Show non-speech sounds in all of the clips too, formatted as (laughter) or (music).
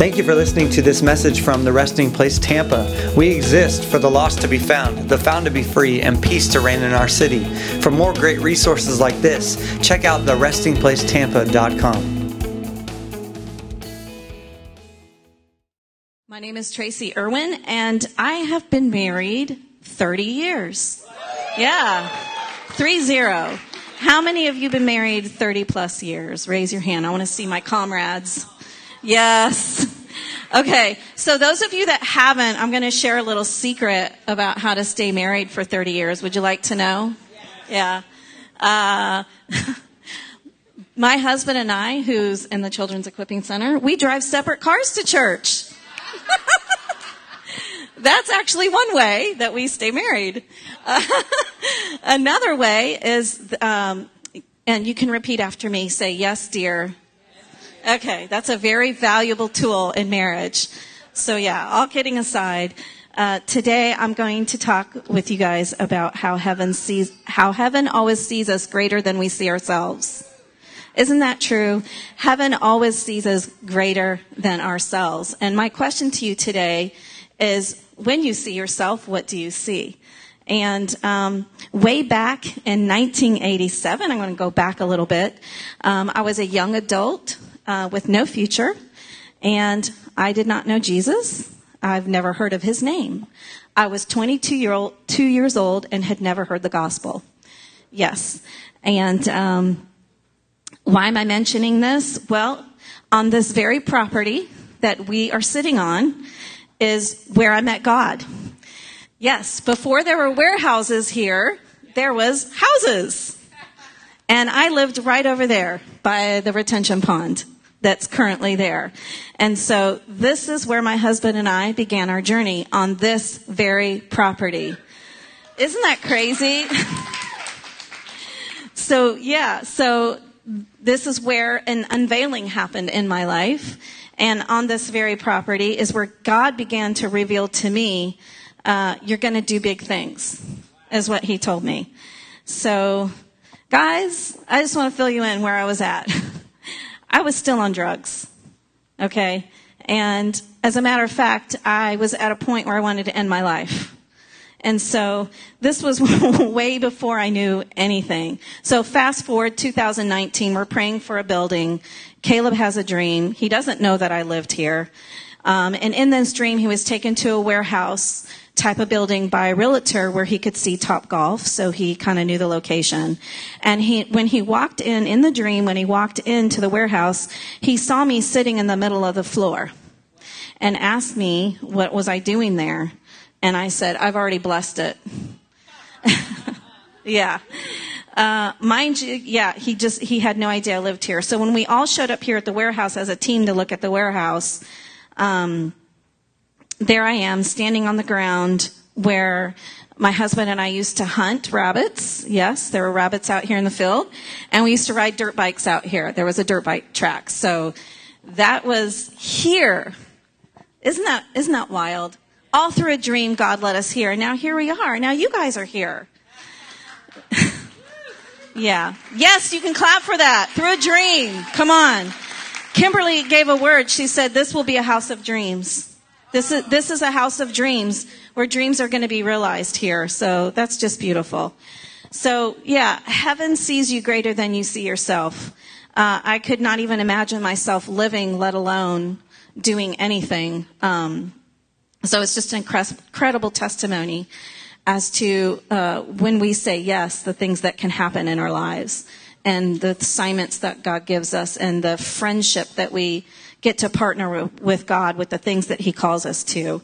Thank you for listening to this message from the Resting Place Tampa. We exist for the lost to be found, the found to be free, and peace to reign in our city. For more great resources like this, check out therestingplacetampa.com. My name is Tracy Erwin, and I have been married 30 years. Yeah, three zero. How many of you been married 30 plus years? Raise your hand. I want to see my comrades. Yes. Okay, so those of you that haven't, I'm going to share a little secret about how to stay married for 30 years. Would you like to know? Yeah. Uh, (laughs) my husband and I, who's in the Children's Equipping Center, we drive separate cars to church. (laughs) That's actually one way that we stay married. Uh, (laughs) another way is, um, and you can repeat after me, say, yes, dear. Okay, that's a very valuable tool in marriage. So yeah, all kidding aside, uh, today I'm going to talk with you guys about how heaven sees, how heaven always sees us greater than we see ourselves. Isn't that true? Heaven always sees us greater than ourselves. And my question to you today is, when you see yourself, what do you see? And um, way back in 1987, I'm going to go back a little bit. Um, I was a young adult uh, with no future, and I did not know Jesus. I've never heard of his name. I was 22 year old, two years old, and had never heard the gospel. Yes, and um, why am I mentioning this? Well, on this very property that we are sitting on is where I met God. Yes, before there were warehouses here, there was houses. And I lived right over there by the retention pond that's currently there. And so this is where my husband and I began our journey on this very property. Isn't that crazy? (laughs) so yeah, so this is where an unveiling happened in my life. And on this very property is where God began to reveal to me, uh, you're going to do big things, is what he told me. So, guys, I just want to fill you in where I was at. (laughs) I was still on drugs. Okay? And as a matter of fact, I was at a point where I wanted to end my life. And so this was (laughs) way before I knew anything. So fast forward 2019, we're praying for a building Caleb has a dream. He doesn't know that I lived here. Um, and in this dream, he was taken to a warehouse type of building by a realtor where he could see Top Golf, so he kind of knew the location. And he, when he walked in, in the dream, when he walked into the warehouse, he saw me sitting in the middle of the floor and asked me what was I doing there. And I said, I've already blessed it. (laughs) yeah. Uh, mind you, yeah, he just, he had no idea I lived here. So when we all showed up here at the warehouse as a team to look at the warehouse, um, there I am standing on the ground where my husband and I used to hunt rabbits. Yes, there were rabbits out here in the field. And we used to ride dirt bikes out here. There was a dirt bike track. So that was here. Isn't that, isn't that wild? All through a dream, God led us here. And now here we are. Now you guys are here. (laughs) Yeah. Yes, you can clap for that. Through a dream. Come on. Kimberly gave a word. She said, this will be a house of dreams. This is, this is a house of dreams where dreams are going to be realized here. So that's just beautiful. So yeah, heaven sees you greater than you see yourself. Uh, I could not even imagine myself living, let alone doing anything. Um, so it's just an incredible testimony as to uh, when we say yes, the things that can happen in our lives and the assignments that God gives us and the friendship that we get to partner with God with the things that He calls us to.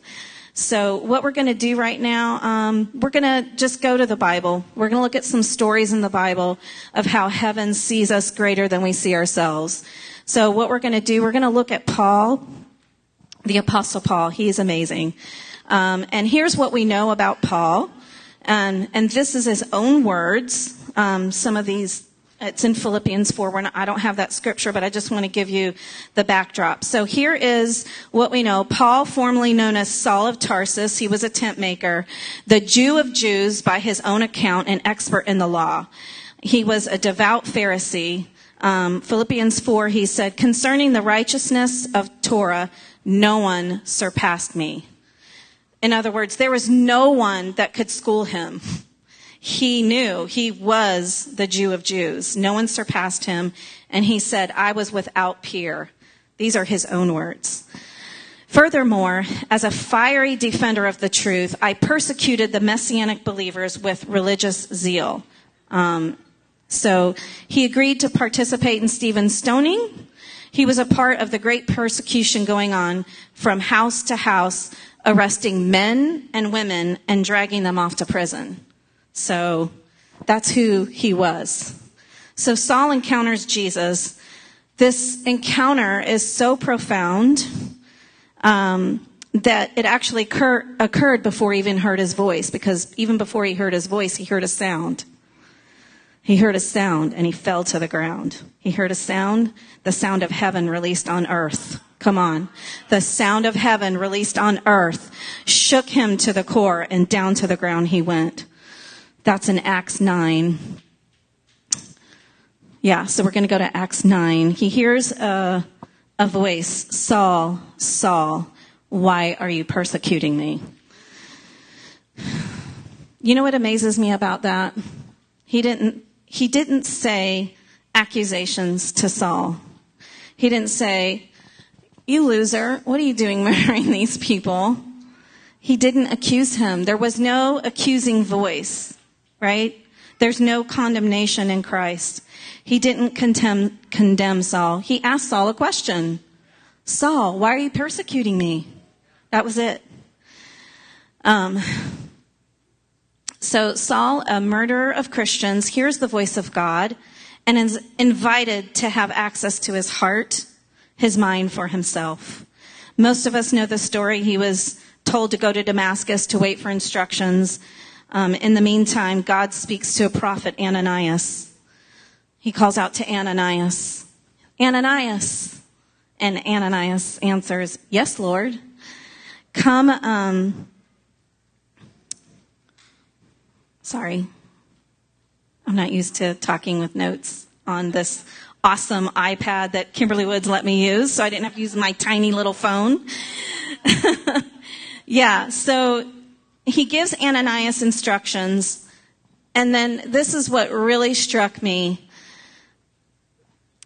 So what we're going to do right now, um, we're going to just go to the Bible. We're going to look at some stories in the Bible of how heaven sees us greater than we see ourselves. So what we're going to do, we're going to look at Paul, the Apostle Paul. He is amazing. Um, and here's what we know about Paul. And, and this is his own words. Um, some of these, it's in Philippians 4. Not, I don't have that scripture, but I just want to give you the backdrop. So here is what we know. Paul, formerly known as Saul of Tarsus, he was a tent maker, the Jew of Jews by his own account, an expert in the law. He was a devout Pharisee Um, Philippians 4, he said, Concerning the righteousness of Torah, no one surpassed me. In other words, there was no one that could school him. He knew he was the Jew of Jews. No one surpassed him. And he said, I was without peer. These are his own words. Furthermore, as a fiery defender of the truth, I persecuted the messianic believers with religious zeal. Um, so he agreed to participate in Stephen's stoning. He was a part of the great persecution going on from house to house, arresting men and women and dragging them off to prison. So that's who he was. So Saul encounters Jesus. This encounter is so profound um, that it actually occur- occurred before he even heard his voice, because even before he heard his voice, he heard a sound. He heard a sound and he fell to the ground. He heard a sound, the sound of heaven released on earth. Come on. The sound of heaven released on earth shook him to the core and down to the ground he went. That's in Acts 9. Yeah, so we're going to go to Acts 9. He hears a, a voice Saul, Saul, why are you persecuting me? You know what amazes me about that? He didn't he didn't say accusations to Saul. He didn't say, You loser, what are you doing (laughs) murdering these people? He didn't accuse him. There was no accusing voice, right? There's no condemnation in Christ. He didn't condemn, condemn Saul. He asked Saul a question Saul, why are you persecuting me? That was it. Um, so Saul, a murderer of Christians, hears the voice of God and is invited to have access to his heart, his mind for himself. Most of us know the story. He was told to go to Damascus to wait for instructions. Um, in the meantime, God speaks to a prophet, Ananias. He calls out to Ananias, Ananias. And Ananias answers, Yes, Lord. Come, um, Sorry. I'm not used to talking with notes on this awesome iPad that Kimberly Woods let me use, so I didn't have to use my tiny little phone. (laughs) yeah, so he gives Ananias instructions, and then this is what really struck me.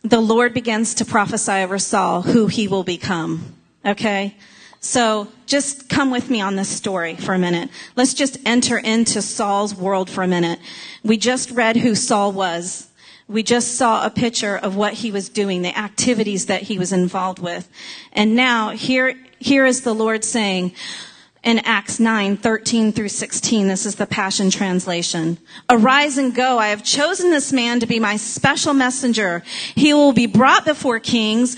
The Lord begins to prophesy over Saul who he will become. Okay? So just come with me on this story for a minute. Let's just enter into Saul's world for a minute. We just read who Saul was. We just saw a picture of what he was doing, the activities that he was involved with. And now here, here is the Lord saying, in Acts 9, 13 through 16. This is the Passion Translation. Arise and go. I have chosen this man to be my special messenger. He will be brought before kings,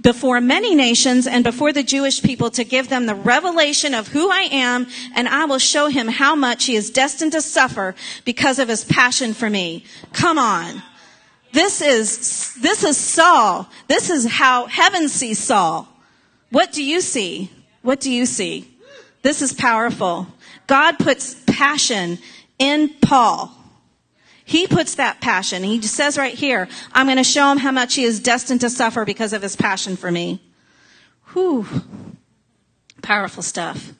before many nations and before the Jewish people to give them the revelation of who I am, and I will show him how much he is destined to suffer because of his passion for me. Come on. This is, this is Saul. This is how heaven sees Saul. What do you see? What do you see? This is powerful. God puts passion in Paul. He puts that passion. He says right here, I'm going to show him how much he is destined to suffer because of his passion for me. Whew. Powerful stuff.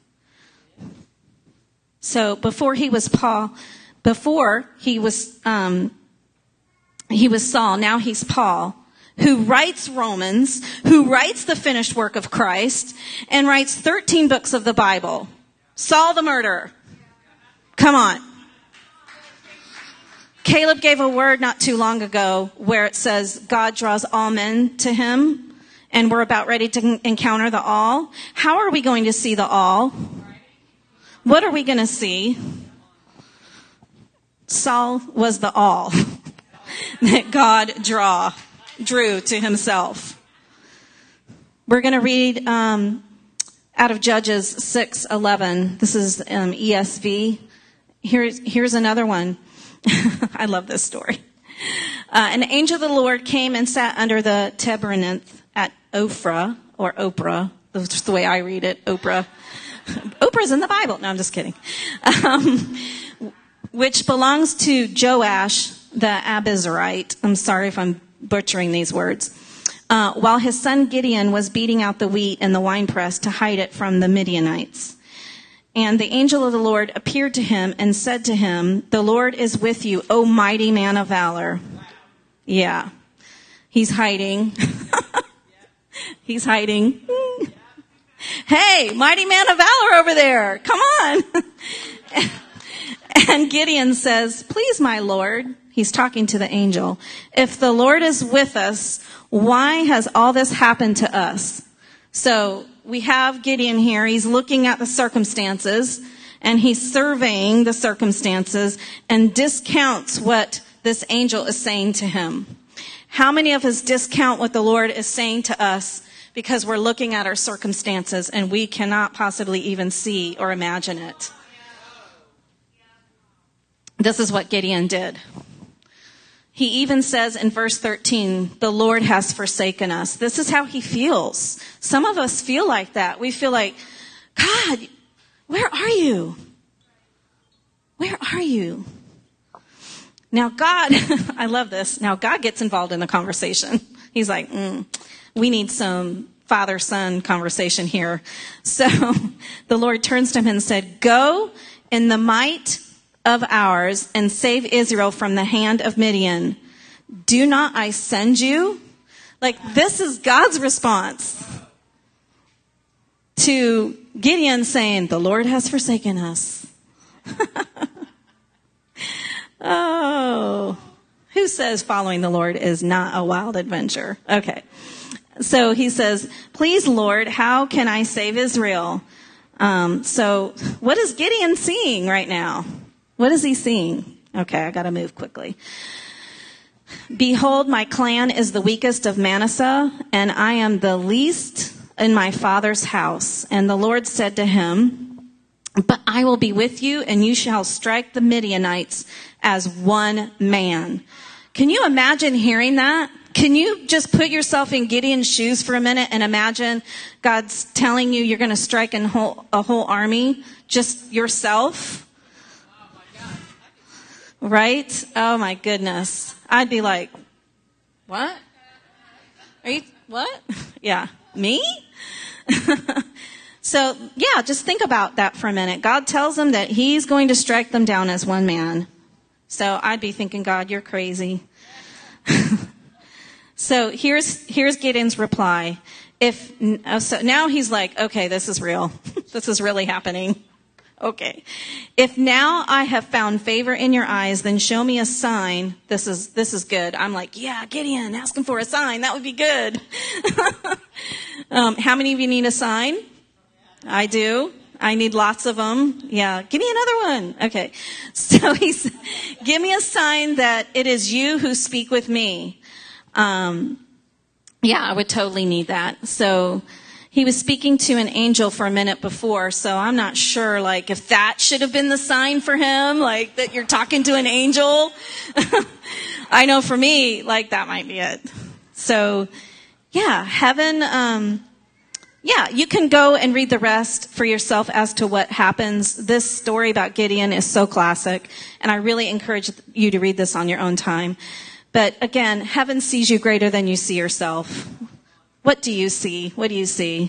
So before he was Paul, before he was, um, he was Saul, now he's Paul, who writes Romans, who writes the finished work of Christ, and writes 13 books of the Bible. Saul the murderer. Come on. Caleb gave a word not too long ago where it says God draws all men to him and we're about ready to encounter the all. How are we going to see the all? What are we going to see? Saul was the all (laughs) that God draw, drew to himself. We're going to read um, out of Judges 6:11. This is um, ESV. Here's here's another one. (laughs) I love this story. Uh, an angel of the Lord came and sat under the terebinth at Ophrah, or Oprah. That's the way I read it, Oprah. Oprah's in the Bible. No, I'm just kidding. Um, which belongs to Joash the Abiezrite. I'm sorry if I'm butchering these words. Uh, while his son Gideon was beating out the wheat in the winepress to hide it from the Midianites. And the angel of the Lord appeared to him and said to him, The Lord is with you, O mighty man of valor. Yeah. He's hiding. (laughs) He's hiding. (laughs) hey, mighty man of valor over there. Come on. (laughs) and Gideon says, Please, my Lord. He's talking to the angel. If the Lord is with us, why has all this happened to us? So we have Gideon here. He's looking at the circumstances and he's surveying the circumstances and discounts what this angel is saying to him. How many of us discount what the Lord is saying to us because we're looking at our circumstances and we cannot possibly even see or imagine it? This is what Gideon did. He even says in verse 13, the Lord has forsaken us. This is how he feels. Some of us feel like that. We feel like, God, where are you? Where are you? Now God, (laughs) I love this. Now God gets involved in the conversation. He's like, mm, we need some father son conversation here. (laughs) So the Lord turns to him and said, go in the might of ours and save Israel from the hand of Midian. Do not I send you? Like, this is God's response to Gideon saying, The Lord has forsaken us. (laughs) oh, who says following the Lord is not a wild adventure? Okay. So he says, Please, Lord, how can I save Israel? Um, so, what is Gideon seeing right now? What is he seeing? Okay, I gotta move quickly. Behold, my clan is the weakest of Manasseh, and I am the least in my father's house. And the Lord said to him, But I will be with you, and you shall strike the Midianites as one man. Can you imagine hearing that? Can you just put yourself in Gideon's shoes for a minute and imagine God's telling you you're going to strike a whole, a whole army, just yourself? Right? Oh my goodness. I'd be like, what? Are you, what? (laughs) yeah. Me? (laughs) so yeah, just think about that for a minute. God tells them that he's going to strike them down as one man. So I'd be thinking, God, you're crazy. (laughs) so here's, here's Gideon's reply. If, uh, so now he's like, okay, this is real. this is really happening. Okay. If now I have found favor in your eyes, then show me a sign. This is, this is good. I'm like, yeah, Gideon, ask him for a sign. That would be good. (laughs) um, how many of you need a sign? I do. I need lots of them. Yeah. Give me another one. Okay. (laughs) So he's, give me a sign that it is you who speak with me. Um, yeah, I would totally need that. So, he was speaking to an angel for a minute before, so I'm not sure, like, if that should have been the sign for him, like, that you're talking to an angel. (laughs) I know for me, like, that might be it. So, yeah, heaven, um, yeah, you can go and read the rest for yourself as to what happens. This story about Gideon is so classic, and I really encourage you to read this on your own time. But again, heaven sees you greater than you see yourself. What do you see? What do you see?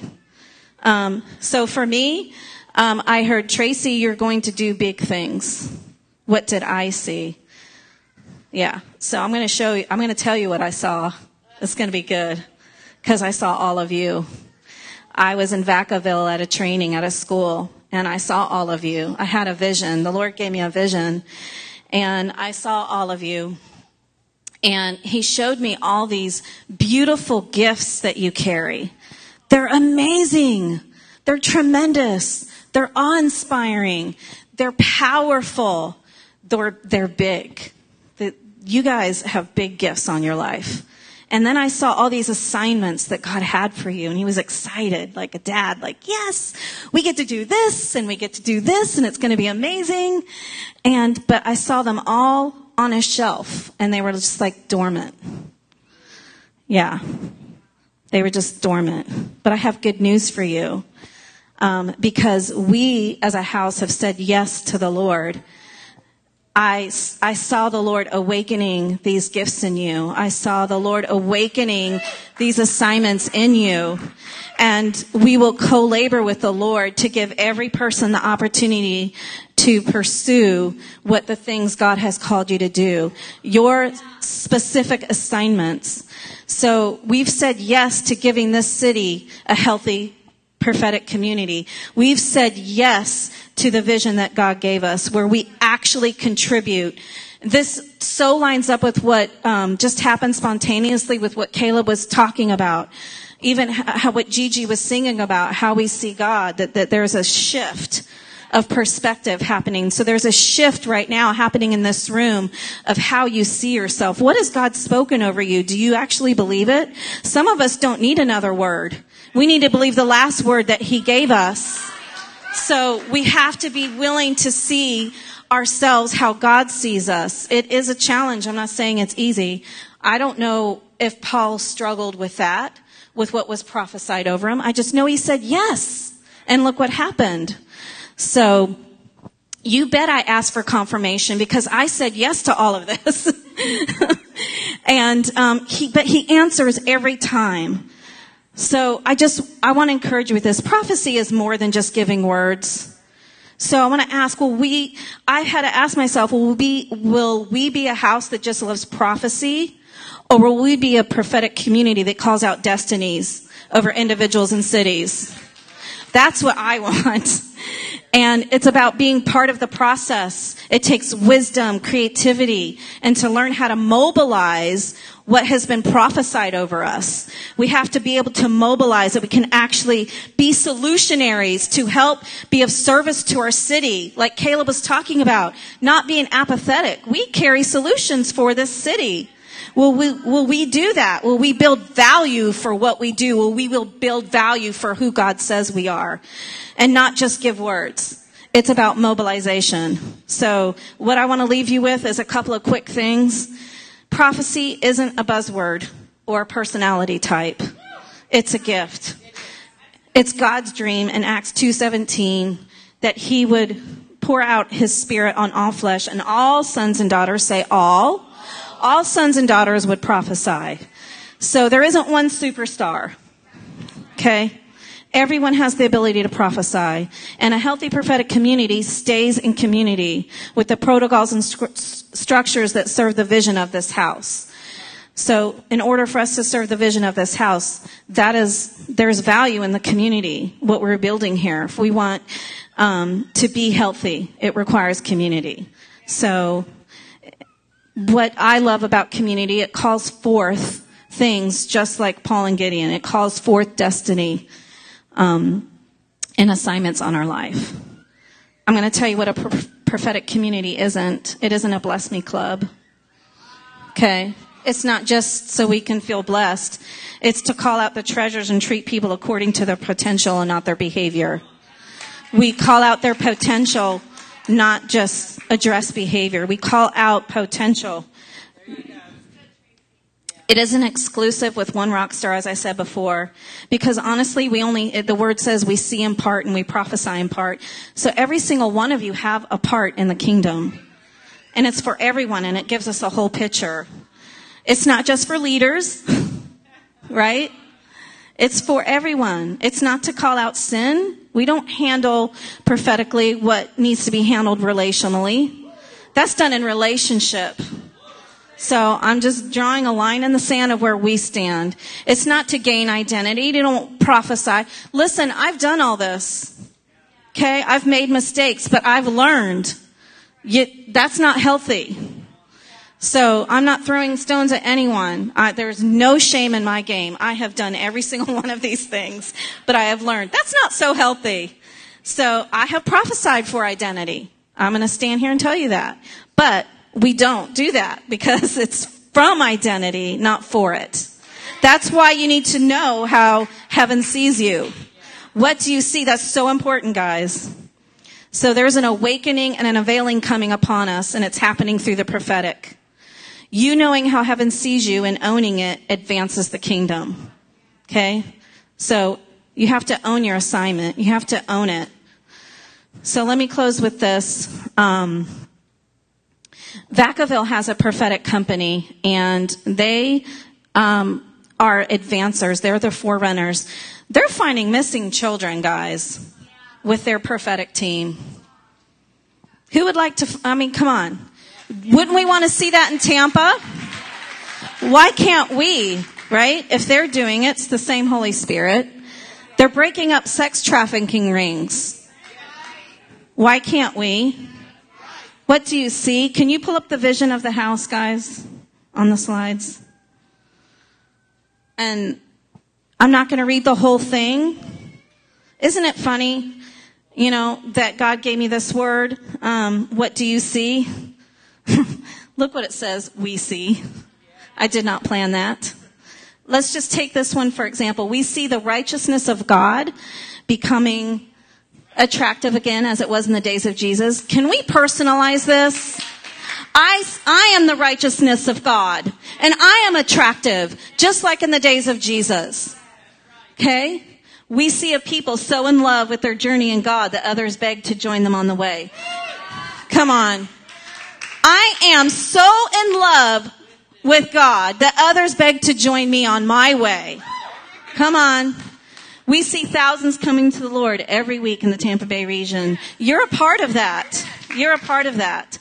Um, so for me, um, I heard Tracy, you're going to do big things. What did I see? Yeah. So I'm going to show you. I'm going to tell you what I saw. It's going to be good because I saw all of you. I was in Vacaville at a training at a school and I saw all of you. I had a vision. The Lord gave me a vision and I saw all of you. And he showed me all these beautiful gifts that you carry. They're amazing. They're tremendous. They're awe inspiring. They're powerful. They're, they're big. you guys have big gifts on your life. And then I saw all these assignments that God had for you and he was excited like a dad, like, yes, we get to do this and we get to do this and it's going to be amazing. And, but I saw them all on a shelf and they were just like dormant. Yeah. They were just dormant. But I have good news for you. Um, because we as a house have said yes to the Lord. I, I saw the Lord awakening these gifts in you. I saw the Lord awakening these assignments in you. And we will co-labor with the Lord to give every person the opportunity to pursue what the things God has called you to do. Your specific assignments. So we've said yes to giving this city a healthy prophetic community. We've said yes to the vision that God gave us where we actually contribute. This so lines up with what um, just happened spontaneously with what Caleb was talking about. Even how, what Gigi was singing about, how we see God, that, that there's a shift of perspective happening. So there's a shift right now happening in this room of how you see yourself. What has God spoken over you? Do you actually believe it? Some of us don't need another word. We need to believe the last word that He gave us. So we have to be willing to see ourselves how God sees us. It is a challenge. I'm not saying it's easy. I don't know if Paul struggled with that, with what was prophesied over him. I just know he said yes. And look what happened. So, you bet I asked for confirmation because I said yes to all of this. (laughs) and um, he, but he answers every time. So I just, I want to encourage you with this. Prophecy is more than just giving words. So I want to ask, will we, I had to ask myself, will we, will we be a house that just loves prophecy? Or will we be a prophetic community that calls out destinies over individuals and cities? That's what I (laughs) want. And it's about being part of the process. It takes wisdom, creativity, and to learn how to mobilize what has been prophesied over us. We have to be able to mobilize that we can actually be solutionaries to help be of service to our city, like Caleb was talking about, not being apathetic. We carry solutions for this city. Will we, will we do that? Will we build value for what we do? Will we will build value for who God says we are? And not just give words. It's about mobilization. So what I want to leave you with is a couple of quick things. Prophecy isn't a buzzword or a personality type. It's a gift. It's God's dream in Acts 2:17 that he would pour out his spirit on all flesh and all sons and daughters say all all sons and daughters would prophesy. So there isn't one superstar. Okay? Everyone has the ability to prophesy. And a healthy prophetic community stays in community with the protocols and structures that serve the vision of this house. So in order for us to serve the vision of this house, that is, there's value in the community, what we're building here. If we want um, to be healthy, it requires community. So what I love about community, it calls forth things just like Paul and Gideon. It calls forth destiny um, and assignments on our life. I'm going to tell you what a pro- prophetic community isn't. It isn't a bless me club. Okay? It's not just so we can feel blessed. It's to call out the treasures and treat people according to their potential and not their behavior. We call out their potential not just address behavior. We call out potential. It isn't exclusive with one rock star, as I said before, because honestly, we only, the word says we see in part and we prophesy in part. So every single one of you have a part in the kingdom. And it's for everyone and it gives us a whole picture. It's not just for leaders, (laughs) right? It's for everyone. It's not to call out sin. We don't handle prophetically what needs to be handled relationally. That's done in relationship. So I'm just drawing a line in the sand of where we stand. It's not to gain identity. You don't prophesy. Listen, I've done all this. Okay? I've made mistakes, but I've learned. Yet that's not healthy. So I'm not throwing stones at anyone. I, there's no shame in my game. I have done every (laughs) single one of these things, but I have learned that's not so healthy. So I have prophesied for identity. I'm going to stand here and tell you that. But we don't do that because (laughs) it's from identity, not for it. That's why you need to know how heaven sees you. What do you see? That's so important, guys. So there's an awakening and an availing coming upon us, and it's happening through the prophetic. You knowing how heaven sees you and owning it advances the kingdom. Okay? So you have to own your assignment. You have to own it. So let me close with this. Um, Vacaville has a prophetic company, and they um, are advancers. They're the forerunners. They're finding missing children, guys, with their prophetic team. Who would like to? I mean, come on. Wouldn't we want to see that in Tampa? Why can't we? Right? If they're doing it, it's the same Holy Spirit. They're breaking up sex trafficking rings. Why can't we? What do you see? Can you pull up the vision of the house, guys, on the slides? And I'm not going to read the whole thing. Isn't it funny, you know, that God gave me this word? Um, what do you see? (laughs) Look what it says, we see. I did not plan that. Let's just take this one for example. We see the righteousness of God becoming attractive again as it was in the days of Jesus. Can we personalize this? I, I am the righteousness of God and I am attractive just like in the days of Jesus. Okay? We see a people so in love with their journey in God that others beg to join them on the way. Come on. I am so in love with God that others beg to join me on my way. Come on. We see thousands coming to the Lord every week in the Tampa Bay region. You're a part of that. You're a part of that.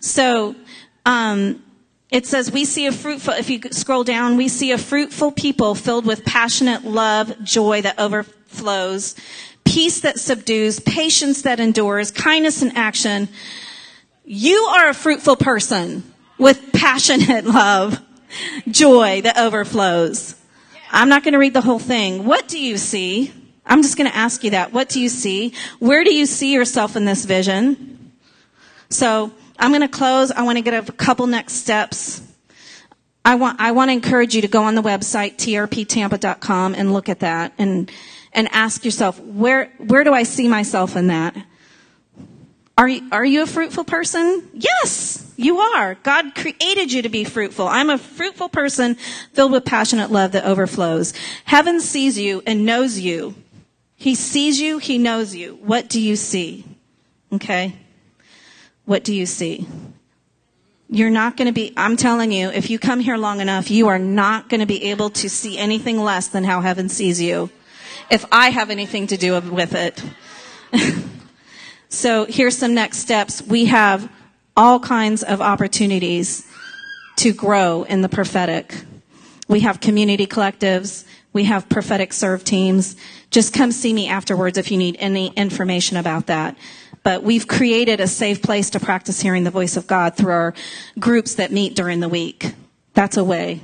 So, um, it says we see a fruitful, if you scroll down, we see a fruitful people filled with passionate love, joy that overflows, peace that subdues, patience that endures, kindness in action. You are a fruitful person with passionate (laughs) love, joy that overflows. I'm not going to read the whole thing. What do you see? I'm just going to ask you that. What do you see? Where do you see yourself in this vision? So I'm going to close. I want to get a couple next steps. I want, I want to encourage you to go on the website, trptampa.com and look at that and, and ask yourself, where, where do I see myself in that? Are you, are you a fruitful person? Yes, you are. God created you to be fruitful. I'm a fruitful person filled with passionate love that overflows. Heaven sees you and knows you. He sees you, He knows you. What do you see? Okay? What do you see? You're not going to be, I'm telling you, if you come here long enough, you are not going to be able to see anything less than how heaven sees you. If I have anything to do with it. (laughs) So here's some next steps. We have all kinds of opportunities to grow in the prophetic. We have community collectives. We have prophetic serve teams. Just come see me afterwards if you need any information about that. But we've created a safe place to practice hearing the voice of God through our groups that meet during the week. That's a way.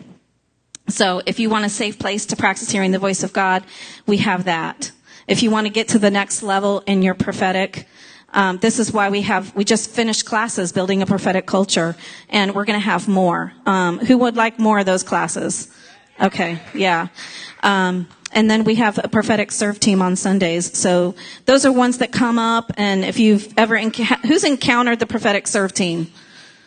So if you want a safe place to practice hearing the voice of God, we have that. If you want to get to the next level in your prophetic, um, this is why we have we just finished classes building a prophetic culture, and we're going to have more. Um, who would like more of those classes? Okay, yeah. Um, and then we have a prophetic serve team on Sundays. So those are ones that come up. And if you've ever who's encountered the prophetic serve team,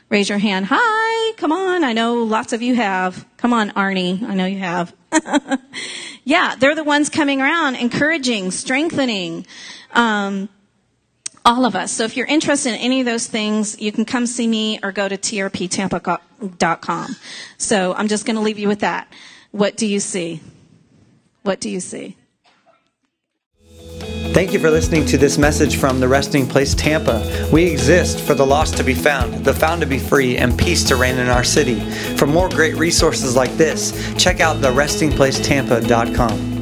raise your hand. Hi, come on. I know lots of you have. Come on, Arnie. I know you have. (laughs) yeah, they're the ones coming around, encouraging, strengthening. Um, all of us. So if you're interested in any of those things, you can come see me or go to trptampa.com. So I'm just going to leave you with that. What do you see? What do you see? Thank you for listening to this message from the Resting Place Tampa. We exist for the lost to be found, the found to be free, and peace to reign in our city. For more great resources like this, check out the restingplacetampa.com.